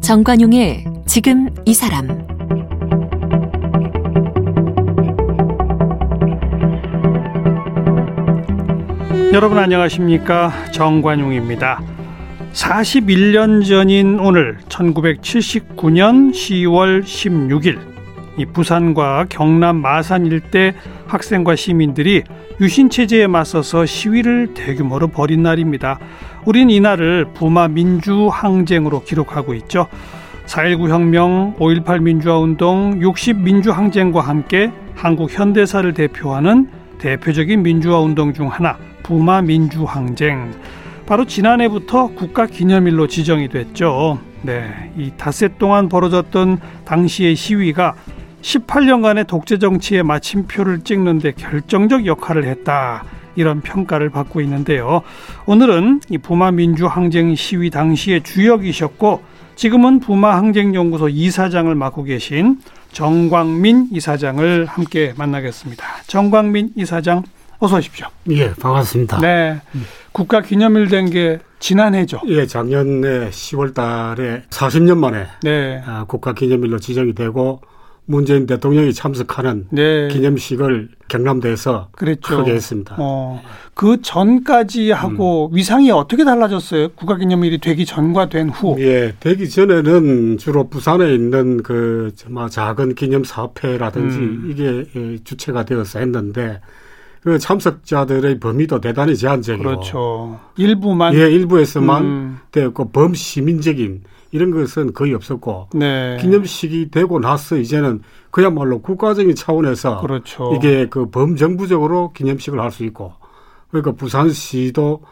정관용의 지금 이 사람 여러분 안녕하십니까 정관용입니다. 41년 전인 오늘 1979년 10월 16일 이 부산과 경남 마산 일대 학생과 시민들이 유신 체제에 맞서서 시위를 대규모로 벌인 날입니다. 우린 이날을 부마 민주 항쟁으로 기록하고 있죠. 4.19 혁명, 5.18 민주화 운동, 60 민주 항쟁과 함께 한국 현대사를 대표하는 대표적인 민주화 운동 중 하나, 부마 민주 항쟁. 바로 지난해부터 국가 기념일로 지정이 됐죠. 네, 이 닷새 동안 벌어졌던 당시의 시위가 18년간의 독재 정치에 마침표를 찍는데 결정적 역할을 했다. 이런 평가를 받고 있는데요. 오늘은 이 부마 민주 항쟁 시위 당시의 주역이셨고 지금은 부마 항쟁 연구소 이사장을 맡고 계신 정광민 이사장을 함께 만나겠습니다. 정광민 이사장 어서 오십시오. 예, 반갑습니다. 네. 국가 기념일 된 게 지난해죠. 예, 작년에 10월 달에 40년 만에 네. 아, 국가 기념일로 지정이 되고 문재인 대통령이 참석하는 네. 기념식을 경남대에서 그랬죠. 크게 했습니다. 어, 그 전까지 하고 음. 위상이 어떻게 달라졌어요? 국가기념일이 되기 전과 된 후. 예, 되기 전에는 주로 부산에 있는 그 작은 기념사업회라든지 음. 이게 예, 주체가 되어서 했는데 그 참석자들의 범위도 대단히 제한적이고 그렇죠. 일부만 예, 일부에서만 음. 되었고 범시민적인 이런 것은 거의 없었고 네. 기념식이 되고 나서 이제는 그야말로 국가적인 차원에서 그렇죠. 이게 그 범정부적으로 기념식을 할 수 있고 그러니까 부산시도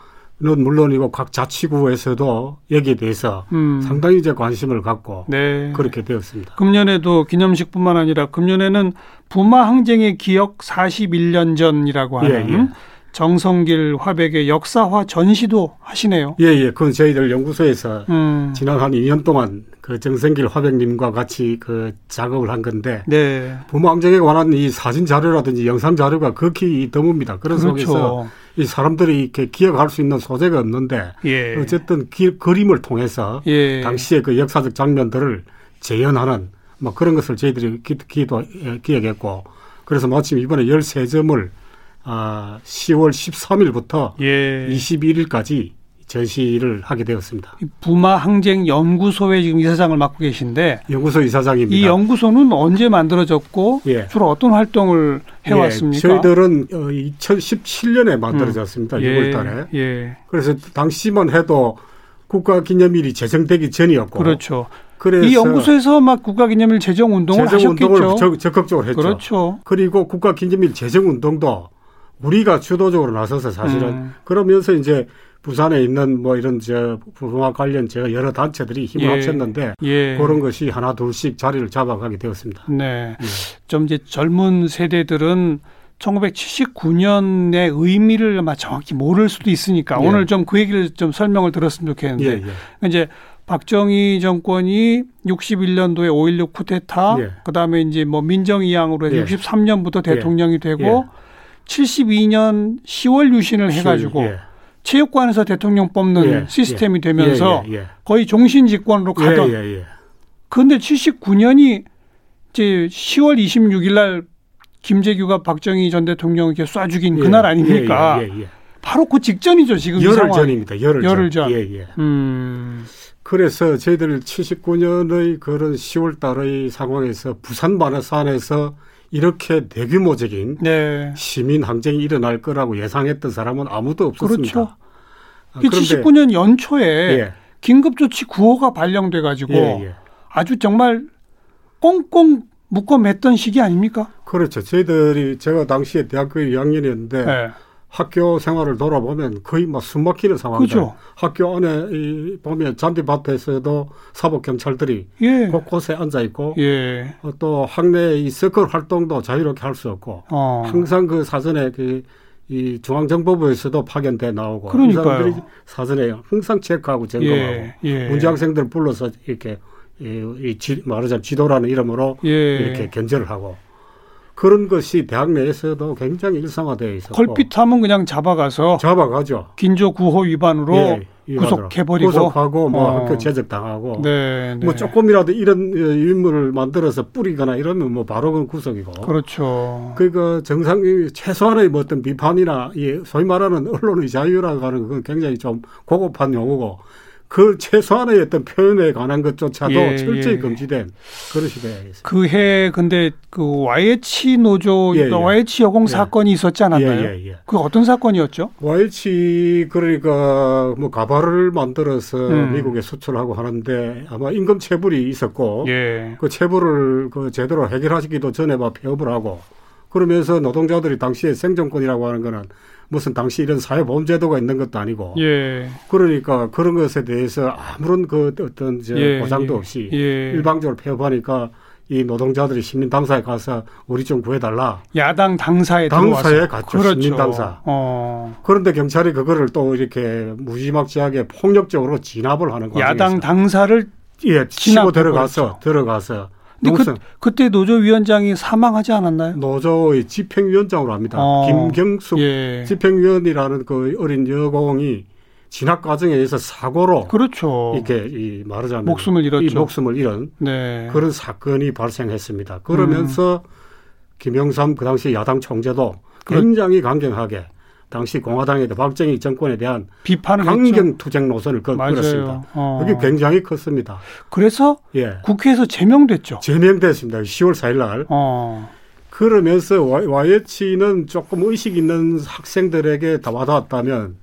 는 물론이고 각 자치구에서도 여기에 대해서 음. 상당히 이제 관심을 갖고 네. 그렇게 되었습니다. 금년에도 기념식뿐만 아니라 금년에는 부마 항쟁의 기억 41년 전이라고 하는 예, 예. 정성길 화백의 역사화 전시도 하시네요. 예, 예. 그건 저희들 연구소에서 음. 지난 한 2년 동안 그 정성길 화백님과 같이 그 작업을 한 건데 네. 부모항쟁에 관한 이 사진 자료라든지 영상 자료가 극히 드뭅니다. 그런 그렇죠. 속에서 이 사람들이 이렇게 기억할 수 있는 소재가 없는데 예. 어쨌든 기, 그림을 통해서 예. 당시의 그 역사적 장면들을 재현하는 뭐 그런 것을 저희들이 기, 기도, 예, 기억했고 그래서 마침 이번에 13점을 아, 10월 13일부터 예. 21일까지 전시를 하게 되었습니다. 부마 항쟁 연구소에 지금 이사장을 맡고 계신데 연구소 이사장입니다. 이 연구소는 언제 만들어졌고 예. 주로 어떤 활동을 해왔습니까? 예. 저희들은 2017년에 어, 만들어졌습니다. 음. 6월달에. 예. 예. 그래서 당시만 해도 국가기념일이 제정되기 전이었고. 그렇죠. 그래서 이 연구소에서 막 국가기념일 제정 운동을 제정 하셨겠죠. 운동을 적극적으로 했죠. 그렇죠. 그리고 국가기념일 제정 운동도 우리가 주도적으로 나서서 사실은 음. 그러면서 이제 부산에 있는 뭐 이런 저 부동화 관련 제가 여러 단체들이 힘을 예. 합쳤는데 예. 그런 것이 하나 둘씩 자리를 잡아가게 되었습니다. 네. 예. 좀 이제 젊은 세대들은 1979년의 의미를 아마 정확히 모를 수도 있으니까 예. 오늘 좀 그 얘기를 좀 설명을 들었으면 좋겠는데 예, 예. 이제 박정희 정권이 61년도에 5.16 쿠데타 그다음에 이제 뭐 민정이양으로 해서 63년부터 대통령이 되고 72년 10월 유신을 해가지고 예. 체육관에서 대통령 뽑는 예. 시스템이 예. 되면서 예, 예, 거의 종신 집권으로 가던. 그런데 79년이 이제 10월 26일 날 김재규가 박정희 전 대통령에게 쏴 죽인 그날 아닙니까? 바로 그 직전이죠 지금 열흘. 전입니다. 열흘, 열흘 전. 전. 예, 예. 음. 그래서 저희들 79년의 그런 10월 달의 상황에서 부산 만화산에서 이렇게 대규모적인 네. 시민 항쟁이 일어날 거라고 예상했던 사람은 아무도 없었습니다. 그렇죠. 아, 79년 연초에 예. 긴급조치 9호가 발령돼 가지고 예, 예. 아주 정말 꽁꽁 묶어 맸던 시기 아닙니까? 그렇죠. 저희들이 제가 당시에 대학교 2학년이었는데 학교 생활을 돌아보면 거의 막 숨막히는 상황이죠. 그죠. 학교 안에 이 보면 잔디밭에서도 사법 경찰들이 예. 곳곳에 앉아 있고 예. 어, 또 학내 이 서클 활동도 자유롭게 할 수 없고 어. 항상 그 사전에 그 이 중앙정보부에서도 파견돼 나오고 그러니까요. 사람들이 사전에 항상 체크하고 점검하고 예. 예. 문제 학생들 불러서 이렇게 이, 이 지, 말하자면 지도라는 이름으로 예. 이렇게 견제를 하고 그런 것이 대학 내에서도 굉장히 일상화되어 있었고 걸핏하면 그냥 잡아가서 잡아가죠. 긴조 구호 위반으로 예, 구속해버리고 구속하고 뭐 어. 학교 제적당하고 네, 네. 뭐 조금이라도 이런 인물을 만들어서 뿌리거나 이러면 뭐 바로 그 구속이고 그렇죠. 그러니까 정상 최소한의 뭐 어떤 비판이나 소위 말하는 언론의 자유라고 하는 건 굉장히 좀 고급한 용어고 그 최소한의 어떤 표현에 관한 것조차도 예, 철저히 예. 금지된 그런 시대에 있습니다. 그해 근데 그 YH 노조 예, 예. YH 여공 예. 사건이 있었지 않았나요? 예, 예, 그 어떤 사건이었죠? YH 그러니까 뭐 가발을 만들어서 음. 미국에 수출하고 하는데 아마 임금 체불이 있었고 그 체불을 그 제대로 해결하시기도 전에 막 폐업을 하고 그러면서 노동자들이 당시에 생존권이라고 하는 거는 무슨 당시 이런 사회보험제도가 있는 것도 아니고 예. 그러니까 그런 것에 대해서 아무런 그 어떤 저 예. 보장도 예. 없이 예. 일방적으로 폐업하니까 이 노동자들이 시민 당사에 가서 우리 좀 구해달라. 야당 당사에 당사에 갔죠. 그렇죠. 시민 당사. 어. 그런데 경찰이 그거를 또 이렇게 무지막지하게 폭력적으로 진압을 하는 거죠. 야당 당사를 예, 치고 들어가서 들어가서 근데 그, 그때 노조위원장이 사망하지 않았나요? 노조의 집행위원장으로 합니다. 어. 김경숙 예. 집행위원이라는 그 어린 여공이 진학 과정에 의해서 사고로 그렇죠. 이렇게 이 말하자면 목숨을 잃었죠. 이 목숨을 잃은 네. 그런 사건이 발생했습니다. 그러면서 음. 김영삼 그 당시 야당 총재도 굉장히 강경하게 당시 공화당의 박정희 정권에 대한 비판을 강경 투쟁 노선을 끌었습니다. 어. 그게 굉장히 컸습니다. 그래서 예. 국회에서 제명됐죠. 제명됐습니다. 10월 4일 날. 어. 그러면서 YH는 조금 의식 있는 학생들에게 다 와닿았다면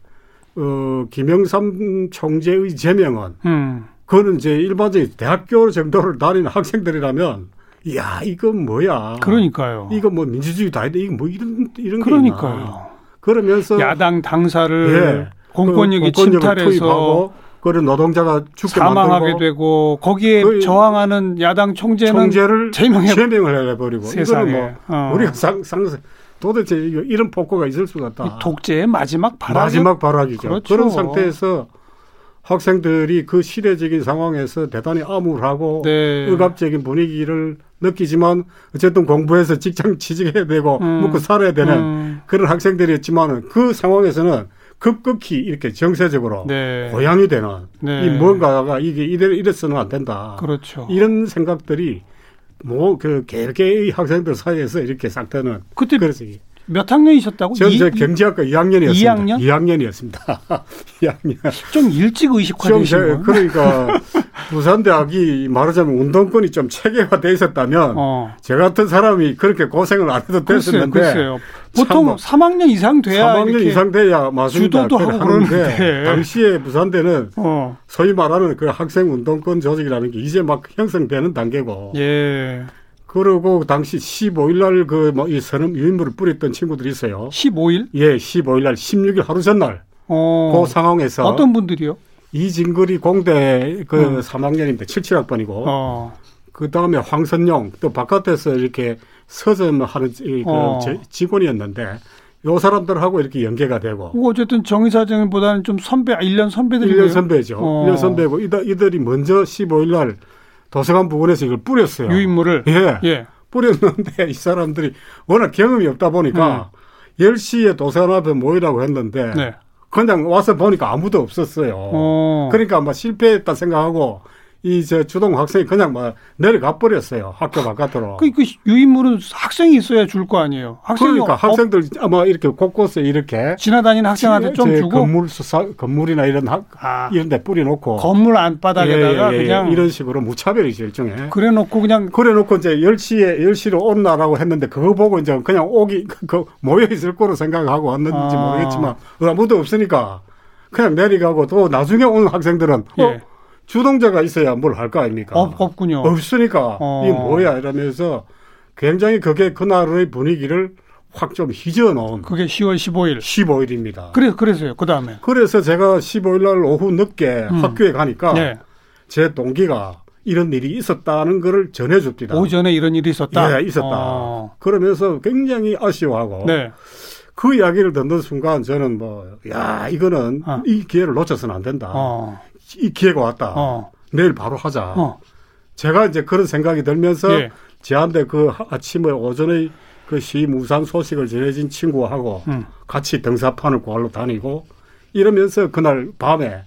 어, 김영삼 총재의 제명은 음. 그거는 이제 일반적인 대학교 정도를 다니는 학생들이라면 야 이건 뭐야? 그러니까요. 이거 뭐 민주주의 다. 이거 뭐 이런 이런 그러니까요. 그러면서 야당 당사를 예, 공권력이 그 침탈해서 그런 노동자가 죽게 사망하게 되고 거기에 그 저항하는 야당 총재는 총재를 제명해 제명을 해버리고 세상에. 뭐 어. 우리가 상, 상 도대체 이런 폭거가 있을 수가 없다. 독재의 마지막 발악 마지막 발악이죠. 그렇죠. 그런 상태에서 학생들이 그 시대적인 상황에서 대단히 암울하고 네. 억압적인 분위기를 느끼지만 어쨌든 공부해서 직장 취직해야 되고 음. 먹고 살아야 되는 음. 그런 학생들이었지만은 그 상황에서는 급급히 이렇게 정세적으로 네. 고양이 되는 네. 이 뭔가가 이게 이래 이래서는 안 된다. 그렇죠. 이런 생각들이 뭐 그 개개의 학생들 사이에서 이렇게 싹트는 그때 그래서 몇 학년이셨다고? 저는 이, 학년이었습니다 2학년? 2학년이었습니다. 2학년. 좀 일찍 의식화되신 그러니까 부산대학이 말하자면 운동권이 좀 체계화돼 있었다면 어. 제 같은 사람이 그렇게 고생을 안 해도 됐었는데 글쎄요, 글쎄요. 보통 뭐 3학년 이상 돼야 3학년 이상 돼야. 주도도 하고 그러는데 당시에 부산대는 어. 소위 말하는 그 학생 운동권 조직이라는 게 이제 막 형성되는 단계고 예. 그리고 당시 15일 날 그 뭐이 선언 유인물을 뿌렸던 친구들이 있어요. 15일? 예, 15일 날 16일 하루 전날. 어. 그 상황에서 어떤 분들이요? 이진글이 공대 그 음. 3학년인데 77학번이고 어. 그 다음에 황선용 또 바깥에서 이렇게 서점하는 그 어. 직원이었는데 요 사람들하고 이렇게 연계가 되고. 어쨌든 정의사정보다는 좀 선배, 1년 선배들이 1년 선배죠. 어. 1년 선배고 이들, 이들이 먼저 15일 날 도서관 부근에서 이걸 뿌렸어요. 유인물을. 예. 예. 뿌렸는데 이 사람들이 워낙 경험이 없다 보니까 음. 10시에 도서관 앞에 모이라고 했는데 네. 그냥 와서 보니까 아무도 없었어요. 어. 그러니까 막 실패했다 생각하고 이 저 주동 학생이 그냥 막 내려가 버렸어요 학교 바깥으로. 그, 그 유인물은 학생이 있어야 줄 거 아니에요. 학생이 그러니까 학생들 아마 이렇게 곳곳에 이렇게 지나다니는 학생한테 좀 주고 건물 수사 건물이나 이런 학 아, 이런데 뿌려놓고 건물 안바닥에다가 예, 예, 예, 그냥 이런 식으로 무차별이죠 일종의. 그래놓고 그냥 그래놓고 이제 10시에 10시로 온나라고 했는데 그거 보고 이제 그냥 오기 그 모여 있을 거로 생각하고 왔는지 아. 모르겠지만 아무도 없으니까 그냥 내려가고 또 나중에 온 학생들은 어, 예. 어, 주동자가 있어야 뭘 할 거 아닙니까? 없, 없군요. 없으니까 어. 이게 뭐야 이러면서 굉장히 그게 그날의 분위기를 확 좀 휘저 놓은. 그게 10월 15일. 15일입니다. 그래 그래서요. 그 다음에. 그래서 제가 15일 날 오후 늦게 음. 학교에 가니까 네. 제 동기가 이런 일이 있었다는 것을 전해줍니다. 오전에 이런 일이 있었다. 예, 있었다. 어. 그러면서 굉장히 아쉬워하고. 네. 그 이야기를 듣는 순간 저는 뭐, 야, 이거는 어. 이 기회를 놓쳐서는 안 된다. 어. 이 기회가 왔다. 어. 내일 바로 하자. 어. 제가 이제 그런 생각이 들면서 예. 저한테 그 아침에 오전에 그 시무상 소식을 전해진 친구하고 음. 같이 등사판을 구하러 다니고 이러면서 그날 밤에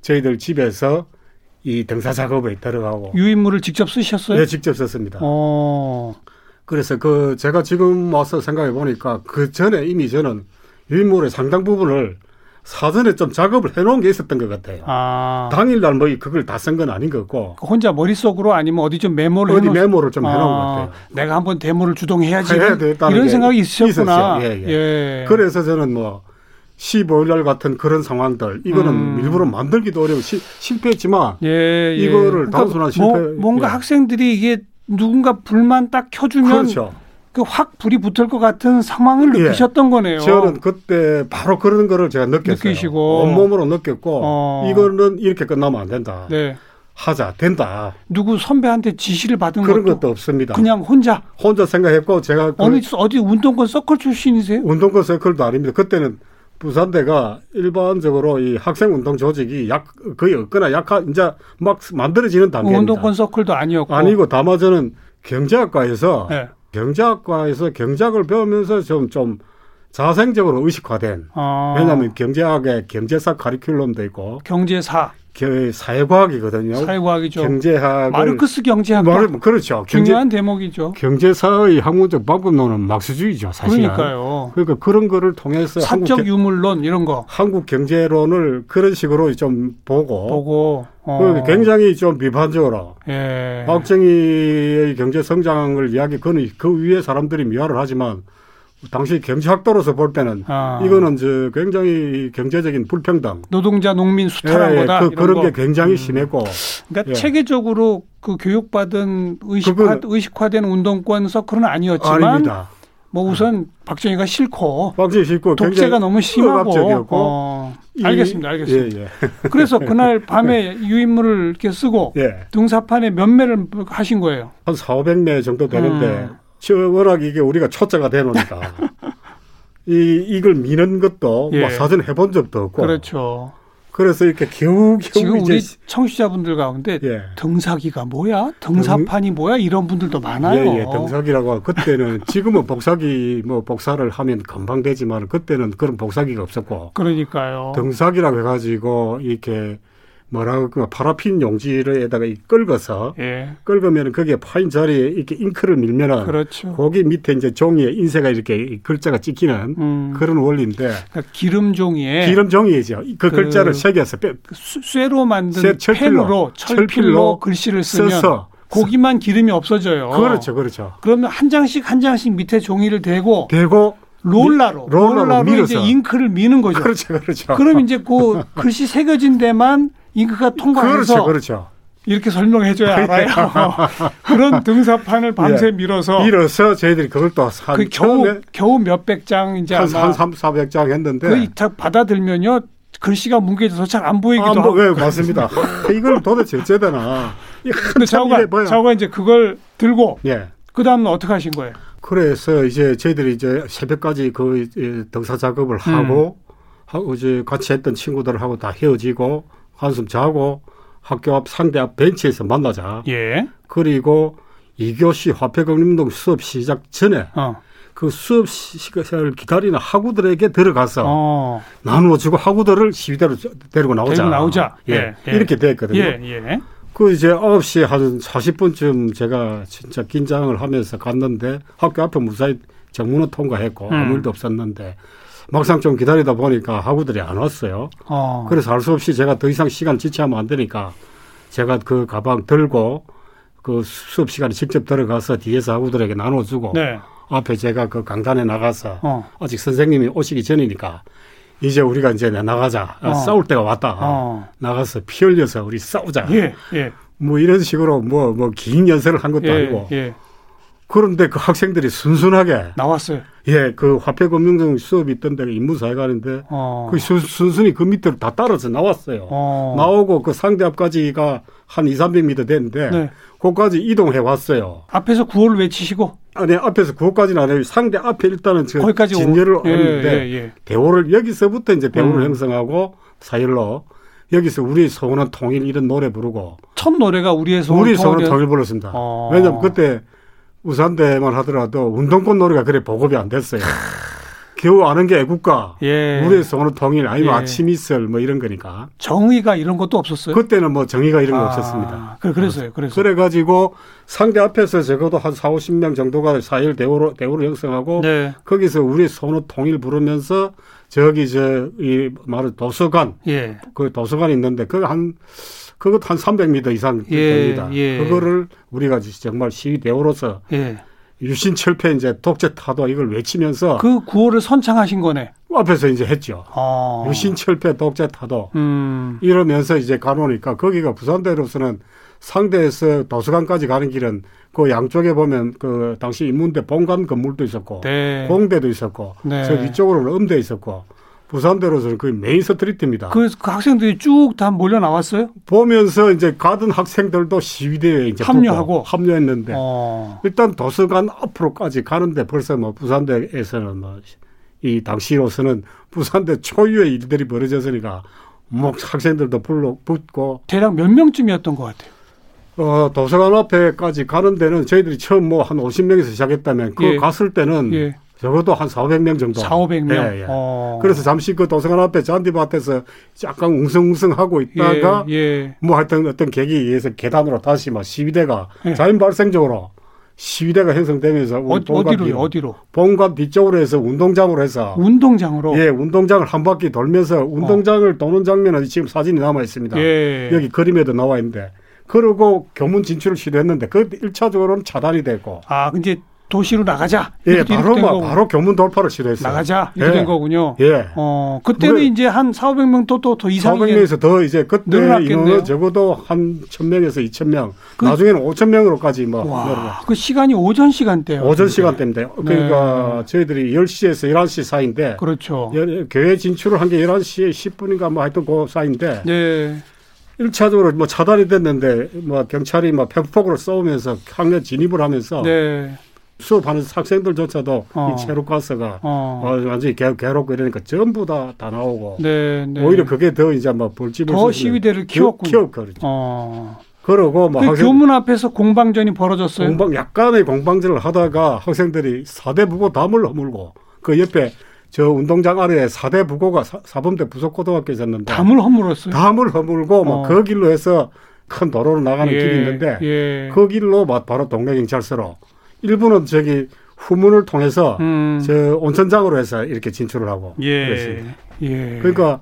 저희들 집에서 이 등사 작업에 들어가고 유인물을 직접 쓰셨어요? 네, 직접 썼습니다. 오. 그래서 그 제가 지금 와서 생각해 보니까 그 전에 이미 저는 유인물의 상당 부분을 사전에 좀 작업을 해놓은 게 있었던 것 같아요. 아. 당일날 뭐 그걸 다 쓴 건 아닌 거고. 그 혼자 머릿속으로 아니면 어디 좀 메모를 어디 해놓... 메모를 좀 해놓은 아. 것 같아요. 내가 한번 데모를 주동해야지. 이런 생각이 있으셨구나. 예, 예. 예. 그래서 저는 뭐 15일 날 같은 그런 상황들 이거는 음. 일부러 만들기도 어려워 시, 실패했지만 예, 예. 이거를 그러니까 단순한 실패 뭐, 뭔가 예. 학생들이 이게 누군가 불만 딱 켜주면 그렇죠. 그 확 불이 붙을 것 같은 상황을 예. 느끼셨던 거네요. 저는 그때 바로 그런 거를 제가 느꼈어요. 느끼시고 온몸으로 느꼈고 어. 이거는 이렇게 끝나면 안 된다. 네. 하자 된다. 누구 선배한테 지시를 받은 그런 것도, 것도 없습니다. 그냥 혼자 혼자 생각했고 제가 그 어느 어디 운동권 서클 출신이세요? 운동권 서클도 아닙니다. 그때는 부산대가 일반적으로 이 학생 운동 조직이 약 거의 없거나 약한 이제 막 만들어지는 단계입니다. 운동권 서클도 아니었고 아니고 다만 저는 경제학과에서 네. 경제학과에서 경제학을 배우면서 좀, 좀 자생적으로 의식화된. 아. 왜냐하면 경제학에 경제사 카리큘럼도 있고. 경제사. 사회과학이거든요. 사회과학이죠. 경제학. 마르크스 경제학. 말, 그렇죠. 중요한 대목이죠. 경제사의 학문적 방법론은 막스주의죠, 사실. 그러니까요. 그러니까 그런 거를 통해서 사적 유물론 이런 거. 한국 경제론을 그런 식으로 좀 보고. 보고. 어. 굉장히 좀 비판적으로. 예. 박정희의 경제 성장을 이야기, 그는 그 위에 사람들이 미화를 하지만 당시 경제학도로서 볼 때는 아. 이거는 저 굉장히 경제적인 불평등, 노동자 농민 수탈한 예, 거다. 그, 런게 굉장히 음. 심했고. 그러니까 예. 체계적으로 그 교육받은 의식화 의식화된 운동권 서클은 아니었지만 아닙니다. 뭐 우선 박정희가 싫고 박정희 싫고 독재가 너무 심하고 어, 알겠습니다, 알겠습니다. 예, 예. 그래서 그날 밤에 유인물을 이렇게 쓰고 예. 등사판에 몇 매를 하신 거예요? 한 4, 500매 정도 되는데. 음. 워낙 이게 우리가 초짜가 되놓으니까 이 이걸 미는 것도 예. 뭐 사전 해본 적도 없고 그렇죠. 그래서 이렇게 겨우 겨우 지금 우리 청취자분들 가운데 예. 등사기가 뭐야? 등사판이 등... 뭐야? 이런 분들도 많아요. 예, 예. 등사기라고 그때는 지금은 복사기 뭐 복사를 하면 금방 되지만 그때는 그런 복사기가 없었고 그러니까요. 등사기라고 해가지고 이렇게 뭐라고 그 파라핀 용지를에다가 긁어서 예. 긁으면 거기에 파인 자리에 이렇게 잉크를 밀면은 그렇죠. 거기 밑에 이제 종이에 인쇄가 이렇게 글자가 찍히는 음. 그런 원리인데 그러니까 기름 종이에 기름 종이죠. 그, 그 글자를 새겨서 빼, 그 쇠로 만든 쇠, 철필로, 펜으로 철필로, 철필로 글씨를 쓰면 써서 거기만 기름이 없어져요. 그렇죠, 그렇죠. 그러면 한 장씩 한 장씩 밑에 종이를 대고 대고 롤러로 롤러로, 롤러로 이제 잉크를 미는 거죠. 그렇죠, 그렇죠. 그럼 이제 그 글씨 새겨진 데만 잉크가 통과해서 그렇죠, 그렇죠. 이렇게 설명해줘야 알아요. 그런 등사판을 밤새 예. 밀어서 밀어서 저희들이 그걸 또한 그 겨우 겨우 몇백 장 이제 한 아마 3, 400장 했는데 그딱 받아들면요 글씨가 뭉개져서 잘 안 보이기도 아, 뭐, 하고. 네, 맞습니다. 이걸 도대체 어째 되나. 근데 자우가 자우가 이제 그걸 들고 예. 그 다음은 어떻게 하신 거예요? 그래서 이제 저희들이 이제 새벽까지 그 등사 작업을 음. 하고 하고 이제 같이 했던 친구들하고 다 헤어지고 한숨 자고 학교 앞 상대 앞 벤치에서 만나자. 예. 그리고 이교시 화폐금융동 수업 시작 전에 어. 그 수업 시간을 기다리는 학우들에게 들어가서 어. 나누어주고 학우들을 시위대로 데리고 나오자. 데리고 나오자. 예. 예. 예. 이렇게 됐거든요. 예. 예. 그 이제 9시 한 40분쯤 제가 진짜 긴장을 하면서 갔는데 학교 앞에 무사히 정문을 통과했고 음. 아무 일도 없었는데 막상 좀 기다리다 보니까 학우들이 안 왔어요. 어. 그래서 할수 없이 제가 더 이상 시간 지체하면 안 되니까 제가 그 가방 들고 그 수업 시간에 직접 들어가서 뒤에서 학우들에게 나눠주고 네. 앞에 제가 그 강단에 나가서 어. 아직 선생님이 오시기 전이니까 이제 우리가 이제 나가자 어. 싸울 때가 왔다 어. 나가서 피 흘려서 우리 싸우자 예, 예. 뭐 이런 식으로 뭐 뭐 긴 연설을 한 것도 예, 아니고 예. 그런데 그 학생들이 순순하게 나왔어요. 예, 그 화폐 금융 수업이 있던 데가 인문사회관인데 어. 그 순순히 그 밑으로 다 따라서 나왔어요. 어. 나오고 그 상대 앞까지가 한 2, 300m 됐는데 네. 거기까지 이동해 왔어요. 앞에서 구호를 외치시고? 아니 앞에서 구호까지는 안 해요. 상대 앞에 일단은 저 진열을 예, 했는데 예, 예. 대호를 여기서부터 이제 대호를 음. 형성하고 사일로 여기서 우리 소원은 통일 이런 노래 부르고 첫 노래가 우리의 소원 우리 소원은 통일 불렀습니다. 어. 왜냐면 그때 우산대만 하더라도 운동권 노래가 그래 보급이 안 됐어요. 겨우 아는 게 애국가, 예. 우리의 소원은 통일, 아니면 예. 아침 이슬 뭐 이런 거니까. 정의가 이런 것도 없었어요? 그때는 뭐 정의가 이런 거 아. 없었습니다. 그래서요, 그래서. 그래가지고 상대 앞에서 적어도 한 4, 50명 정도가 4일 대우로, 대우를 형성하고 네. 거기서 우리의 소원은 통일 부르면서 저기 저 이 말을 도서관, 예. 그 도서관이 있는데 그한 그것 한 300m 이상 예, 됩니다. 예. 그거를 우리가 정말 시위 대우로서 예. 유신철폐 이제 독재 타도 이걸 외치면서 그 구호를 선창하신 거네. 앞에서 이제 했죠. 아. 유신철폐 독재 타도 음. 이러면서 이제 가놓으니까 거기가 부산대로서는 상대에서 도서관까지 가는 길은 그 양쪽에 보면 그 당시 인문대 본관 건물도 있었고 네. 공대도 있었고 네. 저 위쪽으로는 음대 있었고 부산대로서는 거의 메인 스트리트입니다. 그, 그 학생들이 쭉 다 몰려 나왔어요? 보면서 이제 가던 학생들도 시위대에 이제 합류하고 합류했는데 어. 일단 도서관 앞으로까지 가는데 벌써 뭐 부산대에서는 뭐 이 당시로서는 부산대 초유의 일들이 벌어졌으니까 뭐 학생들도 불러 붙고 대략 몇 명쯤이었던 것 같아요. 어, 도서관 앞에까지 가는 데는 저희들이 처음 뭐 한 50명에서 시작했다면 그 예. 갔을 때는 예. 적어도 한 4, 500명 정도. 4, 500명. 예, 예. 어. 그래서 잠시 그 도서관 앞에 잔디밭에서 약간 웅성웅성 하고 있다가 예, 예. 뭐 하여튼 어떤 계기에 의해서 계단으로 다시 막 시위대가 예. 자연 발생적으로 시위대가 형성되면서 어, 디로 어디로? 본관 뒤쪽으로 해서 운동장으로 해서 운동장으로 예, 운동장을 한 바퀴 돌면서 운동장을 어. 도는 장면은 지금 사진이 남아 있습니다. 예. 여기 그림에도 나와 있는데 그리고 교문 진출을 시도했는데 그 1차적으로는 차단이 됐고 아, 근데 도시로 나가자. 예, 바로 막 바로 교문 돌파를 시도했어요. 나가자. 이렇게 예. 된 거군요. 예. 어, 그때는 이제 한 4, 500명 또또더 이상 400명에서 더 이제 그때 인원은 적어도 한 1000명에서 2000명. 그, 나중에는 5000명으로까지 뭐 와, 그 시간이 오전 시간대요. 오전 시간대입니다. 네. 그러니까 저희들이 10시에서 11시 사이인데 그렇죠. 교회 진출을 한 게 11시 10분인가 뭐 하여튼 그 사이인데 네. 1차적으로 뭐 차단이 됐는데 뭐 경찰이 뭐 팩폭으로 쏘면서 학년 진입을 하면서 네. 수업하는 학생들조차도 어. 이 체육가스가 어. 어, 완전히 개, 괴롭고 이러니까 전부 다, 다 나오고 네, 네. 오히려 그게 더 이제 뭐 벌집을 더 시위대를 키웠고 키웠거든요. 어. 그러고 뭐그 학생, 교문 앞에서 공방전이 벌어졌어요. 공방 약간의 공방전을 하다가 학생들이 사대 부고 담을 허물고 그 옆에 저 운동장 아래에 사대 부고가 사 범대 부속고등학교 있었는데 담을 허물었어요. 담을 허물고 뭐그 어. 길로 해서 큰 도로로 나가는 예, 길이 있는데 예. 그 길로 바로 동네 경찰서로 일부는 저기 후문을 통해서 음. 저 온천장으로 해서 이렇게 진출을 하고 예. 그랬습니다. 예. 그러니까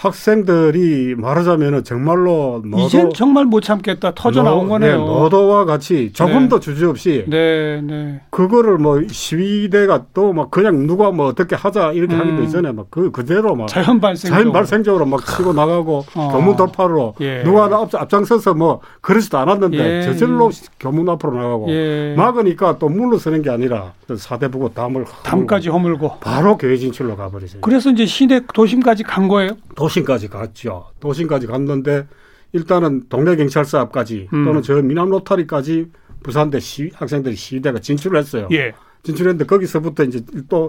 학생들이 말하자면은 정말로 노도, 이젠 정말 못 참겠다 터져 나온 거네요. 네, 노도와 같이 조금 네. 더 주저없이 네, 네. 그거를 뭐 시위대가 또 막 그냥 누가 뭐 어떻게 하자 이렇게 음. 하기도 있잖아요. 막그 그대로 막 자연 발생 자연 발생적으로 막 치고 나가고 어. 교문 돌파로 예. 누가 앞, 앞장서서 뭐 그러지도 않았는데 예. 저절로 교문 앞으로 나가고 예. 막으니까 또 물러서는 게 아니라 사대 보고 담을 담까지 허물고 바로 교회 진출로 가버리죠. 그래서 이제 시내 도심까지 간 거예요. 도 심까지 갔죠. 도심까지 갔는데 일단은 동네 경찰서 앞까지 음. 또는 저 미남 로타리까지 부산대 시, 학생들이 시위대가 진출을 했어요. 예. 진출했는데 거기서부터 이제 또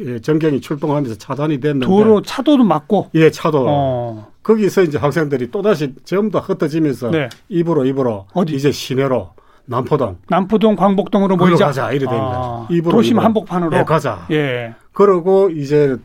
예, 전경이 출동하면서 차단이 됐는데 도로 차도도 막고 예 차도 어. 거기서 이제 학생들이 또 다시 전부 다 흩어지면서 네. 입으로 입으로 어디 이제 시내로 남포동 남포동 광복동으로 모이자 가자 이래 됩니다. 아. 입으로 도심 입으로. 한복판으로 예, 가자. 예. 그러고 이제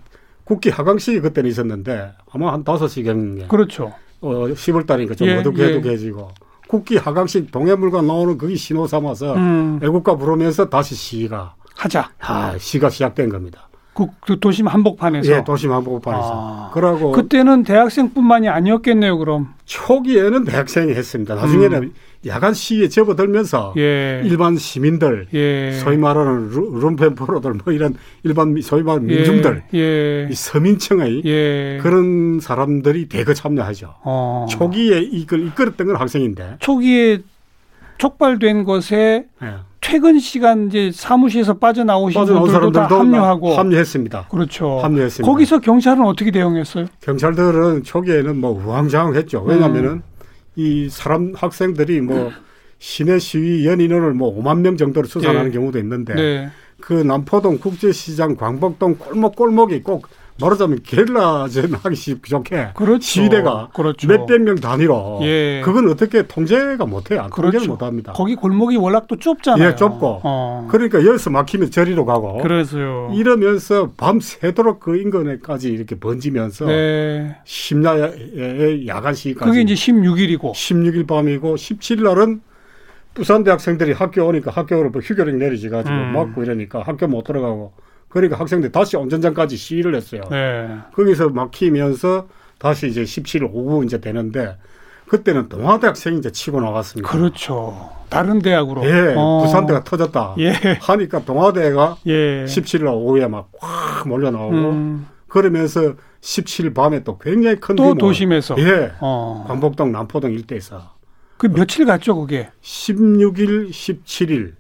국기 하강식이 그때는 있었는데 아마 한 다섯 시경에 그렇죠. 어 10월 달이니까 좀 예, 어둑해둑해지고 예. 국기 하강식 동해물과 나오는 그게 신호 삼아서 음. 애국가 부르면서 다시 시가 하자. 아, 시가 시작된 겁니다. 그, 그 도심 한복판에서. 예, 도심 한복판에서. 아, 그러고 그때는 대학생뿐만이 아니었겠네요, 그럼. 초기에는 대학생이 했습니다. 나중에는 음. 야간 시위에 접어들면서 예. 일반 시민들, 예. 소위 말하는 룸펜포로들 뭐 이런 일반 소위 말하는 예. 민중들, 예. 이 서민층의 예. 그런 사람들이 대거 참여하죠. 어. 초기에 이걸 이끌었던 건 학생인데. 초기에 촉발된 것에 예. 퇴근 시간 이제 사무실에서 빠져나오신 분들도 다 합류하고 합류했습니다. 그렇죠. 합류했습니다. 거기서 경찰은 어떻게 대응했어요? 경찰들은 초기에는 뭐 우왕좌왕했죠. 왜냐하면은 음. 이 사람 학생들이 뭐 시내 시위 연인원을 뭐 5만 명 정도로 추산하는 네. 경우도 있는데 네. 그 남포동 국제시장 광복동 골목 골목이 꼭 말하자면 게릴라전 하기 좋게 그렇죠. 시대가 그렇죠. 몇백 명 단위로 예. 그건 어떻게 통제가 못해요. 그렇죠. 통제를 못합니다. 거기 골목이 또 좁잖아요. 예, 좁고. 어. 그러니까 여기서 막히면 저리로 가고. 그래서요. 이러면서 밤 새도록 그 인근에까지 이렇게 번지면서 네. 심야의 야간 시까지 그게 이제 16일이고 16일 밤이고 17일 날은 부산 대학생들이 학교 오니까 학교로 뭐 휴교령 내리지 가지고 음. 막고 이러니까 학교 못 들어가고 그러니까 학생들 다시 온전장까지 시위를 했어요. 네. 거기서 막히면서 다시 이제 17일 오후 이제 되는데 그때는 동아대학생이 이제 치고 나갔습니다. 그렇죠. 다른 대학으로. 예, 어. 부산대가 터졌다. 예. 하니까 동아대가 예. 17일 오후에 막 확 몰려 나오고 음. 그러면서 17일 밤에 또 굉장히 큰 또 도심에서 예. 어. 광복동 남포동 일대에서 그 며칠 갔죠, 그게? 16일, 17일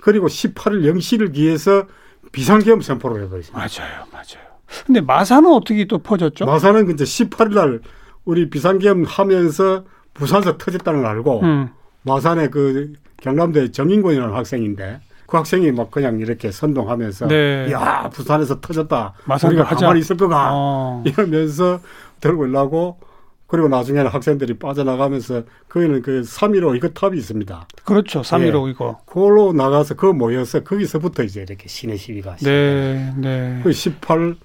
그리고 18일 0시를 기해서 비상계엄 선포를 해버렸습니다. 맞아요, 맞아요. 근데 마산은 어떻게 또 퍼졌죠? 마산은 이제 18일 날 우리 비상계엄 하면서 부산에서 터졌다는 걸 알고 음. 마산에 그 경남대 정인권이라는 학생인데 그 학생이 막 그냥 이렇게 선동하면서 네. 야 부산에서 터졌다. 우리가 하자. 가만히 있을 거가 어. 이러면서 들고 일라고 그리고 나중에는 학생들이 빠져나가면서 거기는 그 3.15 이거 탑이 있습니다. 그렇죠. 3.15 예. 이거. 그걸로 나가서 그 모여서 거기서부터 이제 이렇게 시내 시위가 네, 네. 그 18,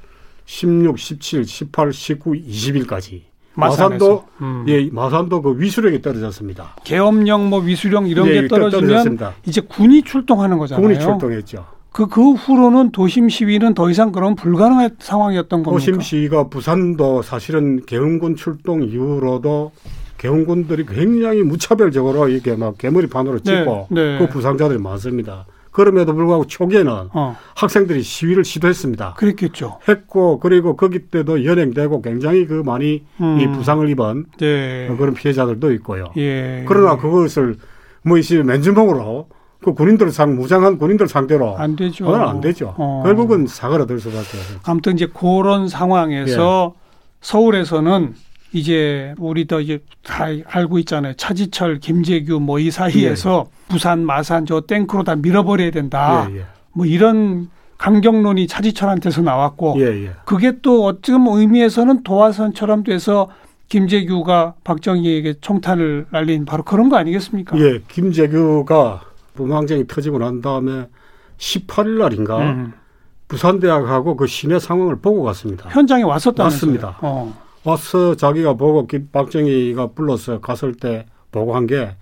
16, 17, 18, 19, 20일까지. 마산도 음. 예 마산도 그 위수령이 떨어졌습니다. 계엄령 뭐 위수령 이런 예, 게 떨어지면 떨어졌습니다. 이제 군이 출동하는 거잖아요. 군이 출동했죠. 그, 그 후로는 도심 시위는 더 이상 그런 불가능한 상황이었던 겁니까? 도심 시위가 부산도 사실은 계엄군 출동 이후로도 계엄군들이 굉장히 무차별적으로 이렇게 막 개머리판으로 찍고 네, 네. 그 부상자들이 많습니다. 그럼에도 불구하고 초기에는 어. 학생들이 시위를 시도했습니다. 그랬겠죠. 했고 그리고 거기 때도 연행되고 굉장히 그 많이 음. 이 부상을 입은 네. 그런 피해자들도 있고요. 예. 그러나 그것을 뭐 이제 맨주먹으로 그 군인들 상 무장한 군인들 상대로 안 되죠. 그건 안 되죠. 어. 결국은 사과를 들 수밖에. 아무튼 이제 그런 상황에서 예. 서울에서는 이제 우리도 이제 다 알고 있잖아요. 차지철, 김재규 뭐 이 사이에서 예. 부산, 마산 저 땡크로 다 밀어버려야 된다. 예, 예. 뭐 이런 강경론이 차지철한테서 나왔고 예, 예. 그게 또 어찌금 의미에서는 도화선처럼 돼서 김재규가 박정희에게 총탄을 날린 바로 그런 거 아니겠습니까? 예, 김재규가 부망쟁이 터지고 난 다음에 18일 날인가 음. 부산대학하고 그 시내 상황을 보고 갔습니다. 현장에 왔었다면서요? 왔습니다. 어. 와서 자기가 보고 박정희가 불러서 갔을 때 보고 한 게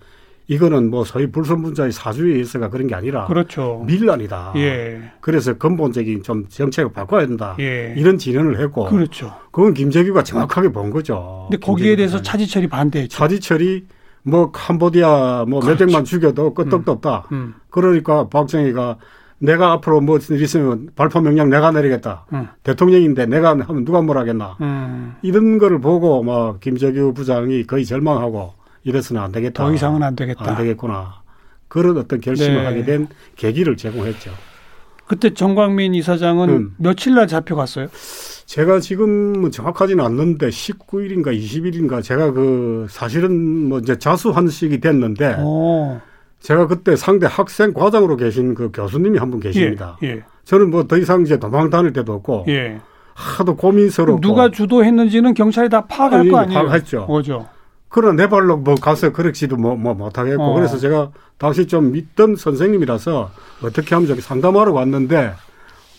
이거는 뭐 소위 불선분자의 사주에 있어가 그런 게 아니라 그렇죠. 밀란이다. 예. 그래서 근본적인 좀 정책을 바꿔야 된다. 예. 이런 진언을 했고 그렇죠. 그건 김재규가 정확하게 본 거죠. 근데 거기에 대해서 차지철이 반대했죠. 차지철이 뭐 캄보디아 뭐 그렇죠. 몇백만 죽여도 끄떡도 음. 없다. 음. 그러니까 박정희가 내가 앞으로 뭐 있으면 발포 명령 내가 내리겠다. 음. 대통령인데 내가 하면 누가 뭘 하겠나. 음. 이런 거를 보고 뭐 김재규 부장이 거의 절망하고 이래서는 안 되겠다. 더 이상은 안 되겠다. 안 되겠구나. 그런 어떤 결심을 네. 하게 된 계기를 제공했죠. 그때 정광민 이사장은 음. 며칠 날 잡혀갔어요? 제가 지금 뭐 정확하지는 않는데 19일인가 20일인가 제가 그 사실은 뭐 이제 자수한식이 됐는데 오. 제가 그때 상대 학생 과장으로 계신 그 교수님이 한 분 계십니다. 예, 예. 저는 뭐 더 이상 이제 도망 다닐 데도 없고 예. 하도 고민스럽고 누가 주도했는지는 경찰이 다 파악할 거 아니에요? 파악했죠. 뭐죠? 그러나 내 발로 뭐 가서 그렇지도 뭐, 뭐 못하겠고 어. 그래서 제가 당시 좀 믿던 선생님이라서 어떻게 하면 저기 상담하러 왔는데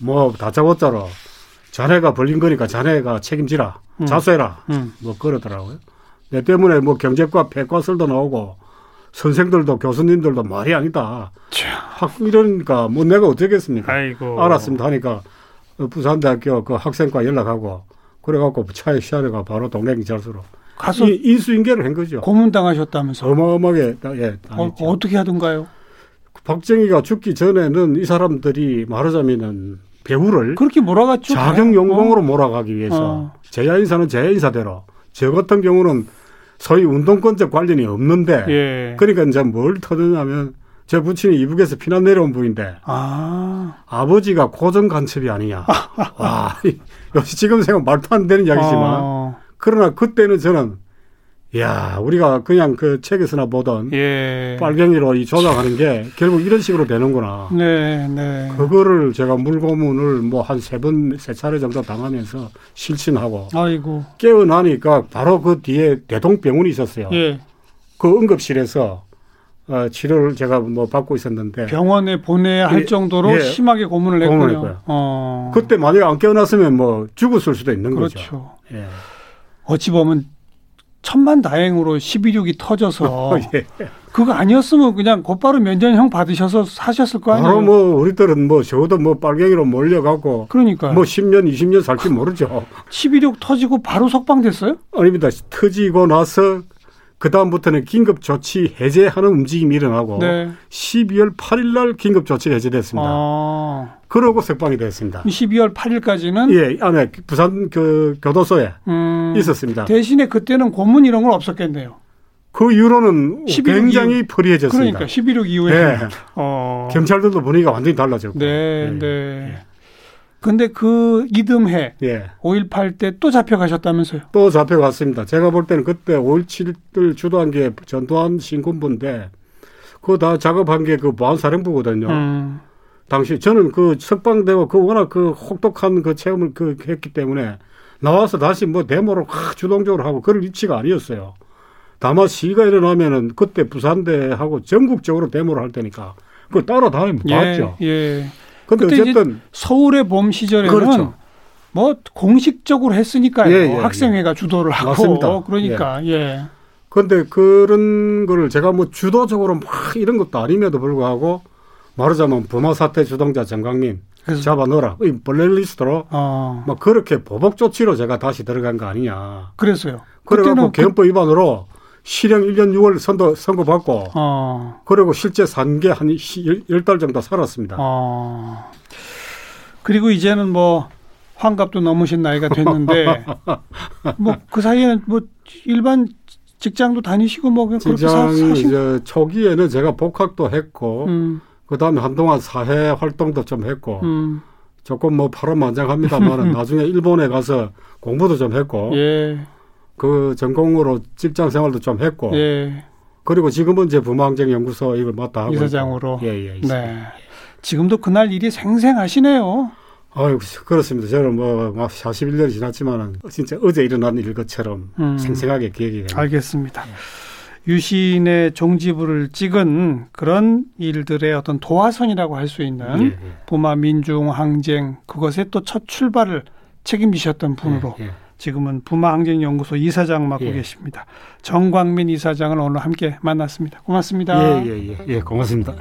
뭐 다짜고짜로 자네가 벌린 거니까 자네가 책임지라 음. 자수해라 음. 뭐 그러더라고요. 내 때문에 뭐 경제과 폐과설도 나오고 선생들도 교수님들도 말이 아니다. 학 이러니까 뭐 내가 어쩌겠습니까? 아이고. 알았습니다 하니까 부산대학교 그 학생과 연락하고 그래갖고 차에 시야가 바로 동행자수로 가서 인수인계를 한 거죠. 고문당하셨다면서? 어마어마하게 예. 어, 어떻게 하던가요? 박정희가 죽기 전에는 이 사람들이 말하자면은 배우를 그렇게 몰아갔죠. 자격 용공으로 어. 몰아가기 위해서 어. 제야 인사는 제야 인사대로 저 같은 경우는 소위 운동권적 관련이 없는데 예. 그러니까 이제 뭘 터드냐면 제 부친이 이북에서 피난 내려온 분인데 아. 아버지가 고정 간첩이 아니냐. 와, 역시 지금 생각 말도 안 되는 이야기지만 어. 그러나 그때는 저는 야, 우리가 그냥 그 책에서나 보던 예. 빨갱이로 이 조작하는 게 결국 이런 식으로 되는구나. 네, 네. 그거를 제가 물고문을 뭐 한 세 번, 세 차례 정도 당하면서 실천하고. 아이고. 깨어나니까 바로 그 뒤에 대동병원이 있었어요. 예. 그 응급실에서 어, 치료를 제가 뭐 받고 있었는데 병원에 보내야 할 예, 정도로 예, 심하게 고문을 했군요. 어. 그때 만약 안 깨어났으면 뭐 죽었을 수도 있는 그렇죠. 거죠. 예. 어찌 보면 천만 다행으로 12.6이 터져서 예. 그거 아니었으면 그냥 곧바로 면전형 받으셔서 사셨을 거 아니에요. 바로 뭐 우리 들은 뭐 저도 뭐 빨갱이로 몰려가고 그러니까 뭐 10년 20년 살지 모르죠. 12.6 터지고 바로 석방됐어요? 아닙니다. 터지고 나서 그 다음부터는 긴급 조치 해제하는 움직임이 일어나고 네. 12월 8일 날 긴급 조치가 해제됐습니다. 아. 그러고 석방이 됐습니다. 12월 8일까지는 예, 안에 부산 그 교도소에 음. 있었습니다. 대신에 그때는 고문 이런 건 없었겠네요. 그 이후로는 굉장히 이후. 프리해졌습니다. 그러니까 11억 이후에 네. 어. 경찰들도 분위기가 완전히 달라졌고. 네, 네. 네. 근데 그 이듬해 예. 5.18 때 또 잡혀가셨다면서요? 또 잡혀갔습니다. 제가 볼 때는 그때 5.17을 주도한 게 전두환 신군부인데 그거 다 작업한 게 그 보안사령부거든요. 음. 당시 저는 그 석방되고 그 워낙 그 혹독한 그 체험을 그 했기 때문에 나와서 다시 뭐 데모를 확 주동적으로 하고 그럴 위치가 아니었어요. 다만 시위가 일어나면은 그때 부산대하고 전국적으로 데모를 할 테니까 그걸 따라다니면 예, 봤죠. 예. 근데 어쨌든 서울의 봄 시절에는 그렇죠. 뭐 공식적으로 했으니까요. 예, 예, 예. 학생회가 예. 주도를 하고 맞습니다. 그러니까 예. 예. 그런데 그런 거를 제가 뭐 주도적으로 막 이런 것도 아님에도 불구하고 말하자면 부마 사태 주동자 정강민 잡아 넣어라. 이 블랙리스트로 어. 막 그렇게 보복 조치로 제가 다시 들어간 거 아니냐. 그래서요. 그래갖고 그 개헌법 위반으로 실형 1년 6월 선도 선고받고 어. 그리고 실제 산 게한 10달 정도 살았습니다. 어. 그리고 이제는 뭐 환갑도 넘으신 나이가 됐는데 뭐 그 사이에는 뭐 일반 직장도 다니시고 뭐 그냥 그렇게 사신 이제 초기에는 제가 복학도 했고 음. 그다음에 한동안 사회 활동도 좀 했고 음. 조금 뭐 파란만장합니다만 나중에 일본에 가서 공부도 좀 했고 예. 그 전공으로 직장 생활도 좀 했고 예. 그리고 지금은 이제 부마항쟁 연구소 이걸 맡아 하고 이사장으로 예, 예, 네. 지금도 그날 일이 생생하시네요. 아유 그렇습니다. 저는 뭐 41년이 지났지만은 진짜 어제 일어난 일 것처럼 음. 생생하게 기억이 됩니다. 알겠습니다. 예. 유신의 종지부를 찍은 그런 일들의 어떤 도화선이라고 할 수 있는 예, 예. 부마 민중 항쟁 그것의 또 첫 출발을 책임지셨던 분으로 예, 예. 지금은 부마항쟁연구소 이사장 맡고 예. 계십니다. 정광민 이사장을 오늘 함께 만났습니다. 고맙습니다. 예, 예, 예. 예 고맙습니다.